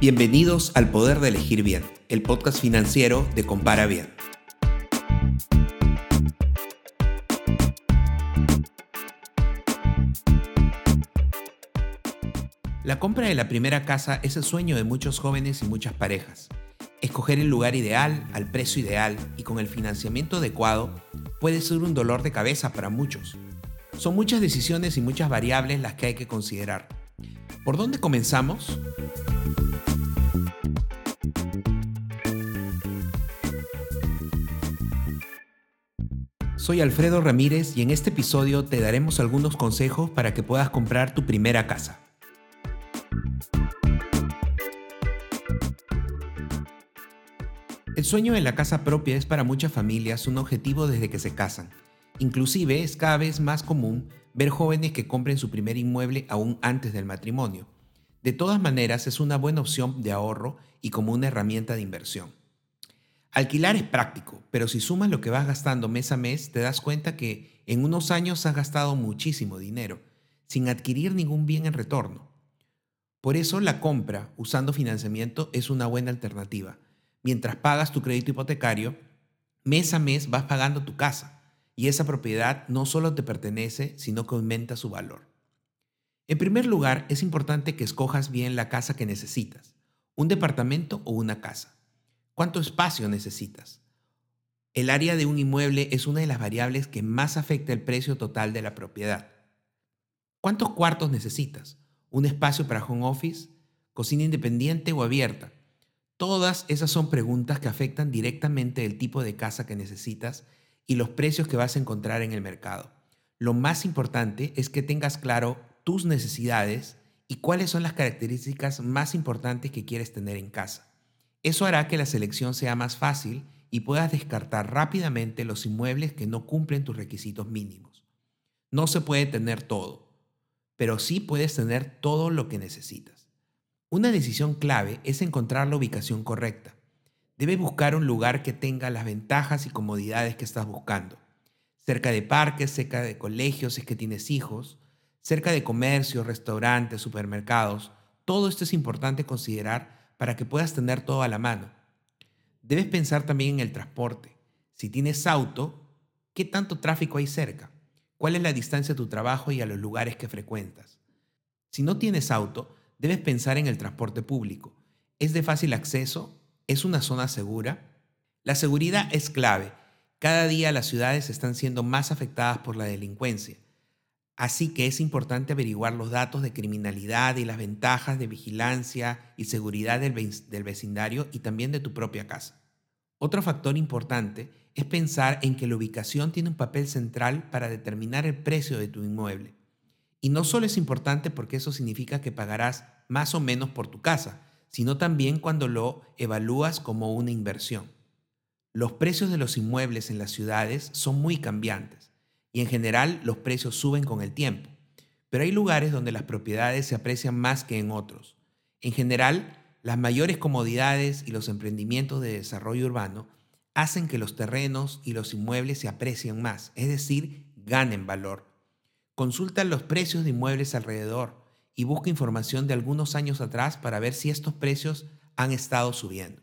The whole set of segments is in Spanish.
Bienvenidos al Poder de Elegir Bien, el podcast financiero de Compara Bien. La compra de la primera casa es el sueño de muchos jóvenes y muchas parejas. Escoger el lugar ideal, al precio ideal y con el financiamiento adecuado puede ser un dolor de cabeza para muchos. Son muchas decisiones y muchas variables las que hay que considerar. ¿Por dónde comenzamos? Soy Alfredo Ramírez y en este episodio te daremos algunos consejos para que puedas comprar tu primera casa. El sueño de la casa propia es para muchas familias un objetivo desde que se casan. Inclusive es cada vez más común ver jóvenes que compren su primer inmueble aún antes del matrimonio. De todas maneras es una buena opción de ahorro y como una herramienta de inversión. Alquilar es práctico, pero si sumas lo que vas gastando mes a mes, te das cuenta que en unos años has gastado muchísimo dinero, sin adquirir ningún bien en retorno. Por eso la compra usando financiamiento es una buena alternativa. Mientras pagas tu crédito hipotecario, mes a mes vas pagando tu casa y esa propiedad no solo te pertenece, sino que aumenta su valor. En primer lugar, es importante que escojas bien la casa que necesitas, un departamento o una casa. ¿Cuánto espacio necesitas? El área de un inmueble es una de las variables que más afecta el precio total de la propiedad. ¿Cuántos cuartos necesitas? ¿Un espacio para home office? ¿Cocina independiente o abierta? Todas esas son preguntas que afectan directamente el tipo de casa que necesitas y los precios que vas a encontrar en el mercado. Lo más importante es que tengas claro tus necesidades y cuáles son las características más importantes que quieres tener en casa. Eso hará que la selección sea más fácil y puedas descartar rápidamente los inmuebles que no cumplen tus requisitos mínimos. No se puede tener todo, pero sí puedes tener todo lo que necesitas. Una decisión clave es encontrar la ubicación correcta. Debes buscar un lugar que tenga las ventajas y comodidades que estás buscando. Cerca de parques, cerca de colegios si es que tienes hijos, cerca de comercios, restaurantes, supermercados. Todo esto es importante considerar para que puedas tener todo a la mano. Debes pensar también en el transporte. Si tienes auto, ¿qué tanto tráfico hay cerca? ¿Cuál es la distancia a tu trabajo y a los lugares que frecuentas? Si no tienes auto, debes pensar en el transporte público. ¿Es de fácil acceso? ¿Es una zona segura? La seguridad es clave. Cada día las ciudades están siendo más afectadas por la delincuencia. Así que es importante averiguar los datos de criminalidad y las ventajas de vigilancia y seguridad del, vecindario y también de tu propia casa. Otro factor importante es pensar en que la ubicación tiene un papel central para determinar el precio de tu inmueble. Y no solo es importante porque eso significa que pagarás más o menos por tu casa, sino también cuando lo evalúas como una inversión. Los precios de los inmuebles en las ciudades son muy cambiantes y en general los precios suben con el tiempo. Pero hay lugares donde las propiedades se aprecian más que en otros. En general, las mayores comodidades y los emprendimientos de desarrollo urbano hacen que los terrenos y los inmuebles se aprecien más, es decir, ganen valor. Consulta los precios de inmuebles alrededor y busca información de algunos años atrás para ver si estos precios han estado subiendo.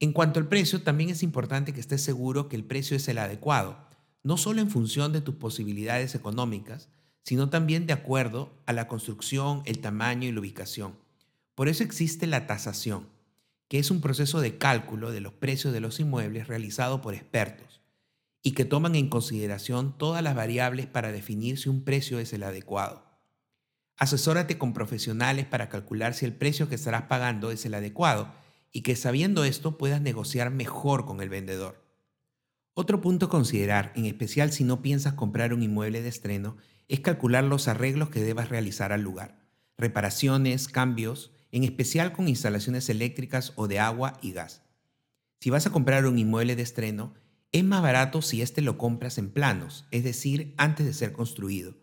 En cuanto al precio, también es importante que estés seguro que el precio es el adecuado no solo en función de tus posibilidades económicas, sino también de acuerdo a la construcción, el tamaño y la ubicación. Por eso existe la tasación, que es un proceso de cálculo de los precios de los inmuebles realizado por expertos y que toman en consideración todas las variables para definir si un precio es el adecuado. Asesórate con profesionales para calcular si el precio que estarás pagando es el adecuado y que sabiendo esto puedas negociar mejor con el vendedor. Otro punto a considerar, en especial si no piensas comprar un inmueble de estreno, es calcular los arreglos que debas realizar al lugar, reparaciones, cambios, en especial con instalaciones eléctricas o de agua y gas. Si vas a comprar un inmueble de estreno, es más barato si éste lo compras en planos, es decir, antes de ser construido,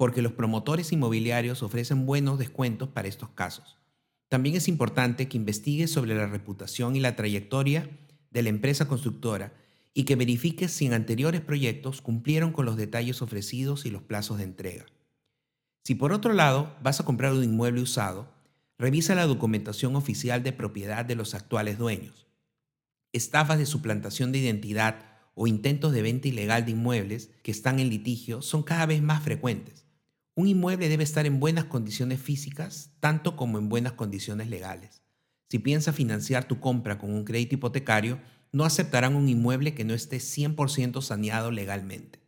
porque los promotores inmobiliarios ofrecen buenos descuentos para estos casos. También es importante que investigues sobre la reputación y la trayectoria de la empresa constructora y que verifiques si en anteriores proyectos cumplieron con los detalles ofrecidos y los plazos de entrega. Si por otro lado vas a comprar un inmueble usado, Revisa la documentación oficial de propiedad de los actuales dueños. Estafas de suplantación de identidad o intentos de venta ilegal de inmuebles que están en litigio son cada vez más frecuentes. Un inmueble debe estar en buenas condiciones físicas, tanto como en buenas condiciones legales. Si piensas financiar tu compra con un crédito hipotecario, no aceptarán un inmueble que no esté 100% saneado legalmente.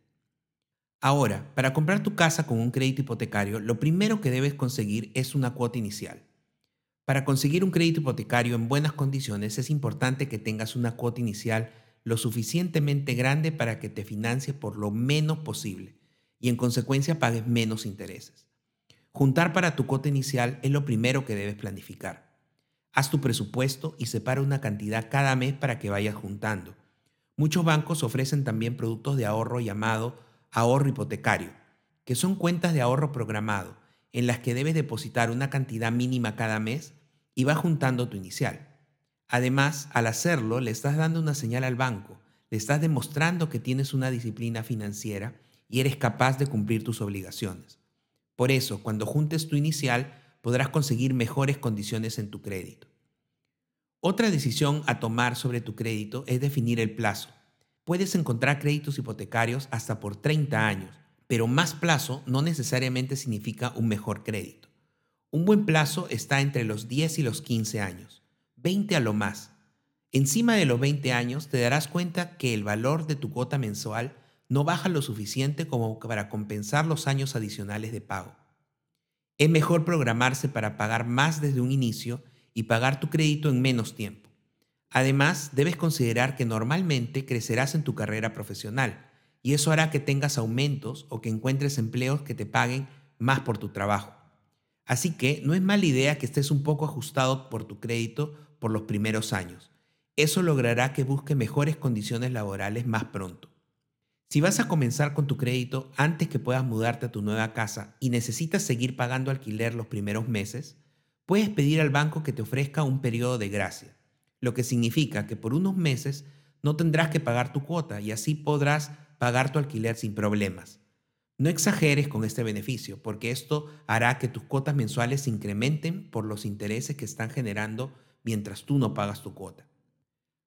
Ahora, para comprar tu casa con un crédito hipotecario, lo primero que debes conseguir es una cuota inicial. Para conseguir un crédito hipotecario en buenas condiciones es importante que tengas una cuota inicial lo suficientemente grande para que te financies por lo menos posible y en consecuencia pagues menos intereses. Juntar para tu cuota inicial es lo primero que debes planificar. Haz tu presupuesto y separa una cantidad cada mes para que vayas juntando. Muchos bancos ofrecen también productos de ahorro llamado ahorro hipotecario, que son cuentas de ahorro programado en las que debes depositar una cantidad mínima cada mes y vas juntando tu inicial. Además, al hacerlo, le estás dando una señal al banco, le estás demostrando que tienes una disciplina financiera y eres capaz de cumplir tus obligaciones. Por eso, cuando juntes tu inicial, podrás conseguir mejores condiciones en tu crédito. Otra decisión a tomar sobre tu crédito es definir el plazo. Puedes encontrar créditos hipotecarios hasta por 30 años, pero más plazo no necesariamente significa un mejor crédito. Un buen plazo está entre los 10 y los 15 años, 20 a lo más. Encima de los 20 años te darás cuenta que el valor de tu cuota mensual no baja lo suficiente como para compensar los años adicionales de pago. Es mejor programarse para pagar más desde un inicio y pagar tu crédito en menos tiempo. Además, debes considerar que normalmente crecerás en tu carrera profesional y eso hará que tengas aumentos o que encuentres empleos que te paguen más por tu trabajo. Así que no es mala idea que estés un poco ajustado por tu crédito por los primeros años. Eso logrará que busques mejores condiciones laborales más pronto. Si vas a comenzar con tu crédito antes que puedas mudarte a tu nueva casa y necesitas seguir pagando alquiler los primeros meses, puedes pedir al banco que te ofrezca un periodo de gracia, lo que significa que por unos meses no tendrás que pagar tu cuota y así podrás pagar tu alquiler sin problemas. No exageres con este beneficio, porque esto hará que tus cuotas mensuales se incrementen por los intereses que están generando mientras tú no pagas tu cuota.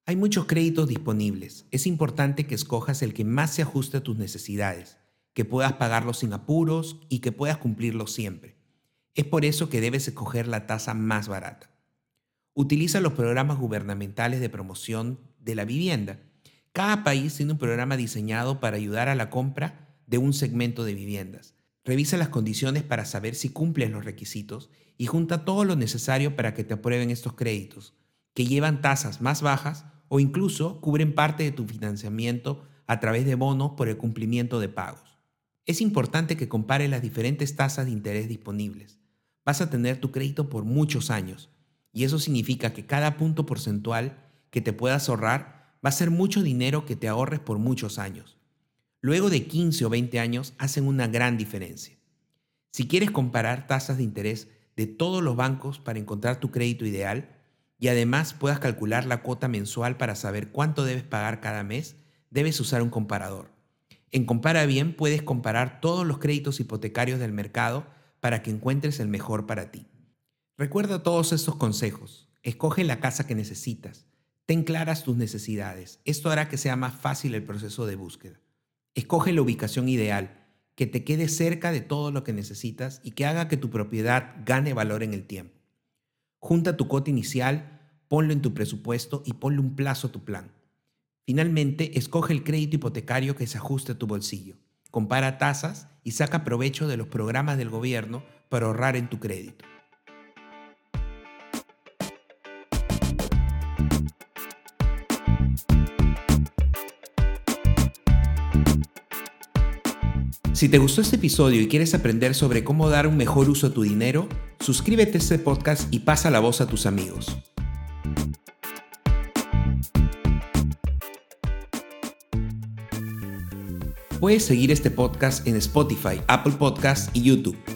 Hay muchos créditos disponibles. Es importante que escojas el que más se ajuste a tus necesidades, que puedas pagarlo sin apuros y que puedas cumplirlo siempre. Es por eso que debes escoger la tasa más barata. Utiliza los programas gubernamentales de promoción de la vivienda. Cada país tiene un programa diseñado para ayudar a la compra de un segmento de viviendas. Revisa las condiciones para saber si cumplen los requisitos y junta todo lo necesario para que te aprueben estos créditos, que llevan tasas más bajas o incluso cubren parte de tu financiamiento a través de bonos por el cumplimiento de pagos. Es importante que compares las diferentes tasas de interés disponibles. Vas a tener tu crédito por muchos años y eso significa que cada punto porcentual que te puedas ahorrar va a ser mucho dinero que te ahorres por muchos años. Luego de 15 o 20 años hacen una gran diferencia. Si quieres comparar tasas de interés de todos los bancos para encontrar tu crédito ideal, y además puedas calcular la cuota mensual para saber cuánto debes pagar cada mes, debes usar un comparador. En Compara Bien puedes comparar todos los créditos hipotecarios del mercado para que encuentres el mejor para ti. Recuerda todos estos consejos. Escoge la casa que necesitas. Ten claras tus necesidades. Esto hará que sea más fácil el proceso de búsqueda. Escoge la ubicación ideal, que te quede cerca de todo lo que necesitas y que haga que tu propiedad gane valor en el tiempo. Junta tu cuota inicial, ponlo en tu presupuesto y ponle un plazo a tu plan. Finalmente, escoge el crédito hipotecario que se ajuste a tu bolsillo. Compara tasas y saca provecho de los programas del gobierno para ahorrar en tu crédito. Si te gustó este episodio y quieres aprender sobre cómo dar un mejor uso a tu dinero, suscríbete a este podcast y pasa la voz a tus amigos. Puedes seguir este podcast en Spotify, Apple Podcasts y YouTube.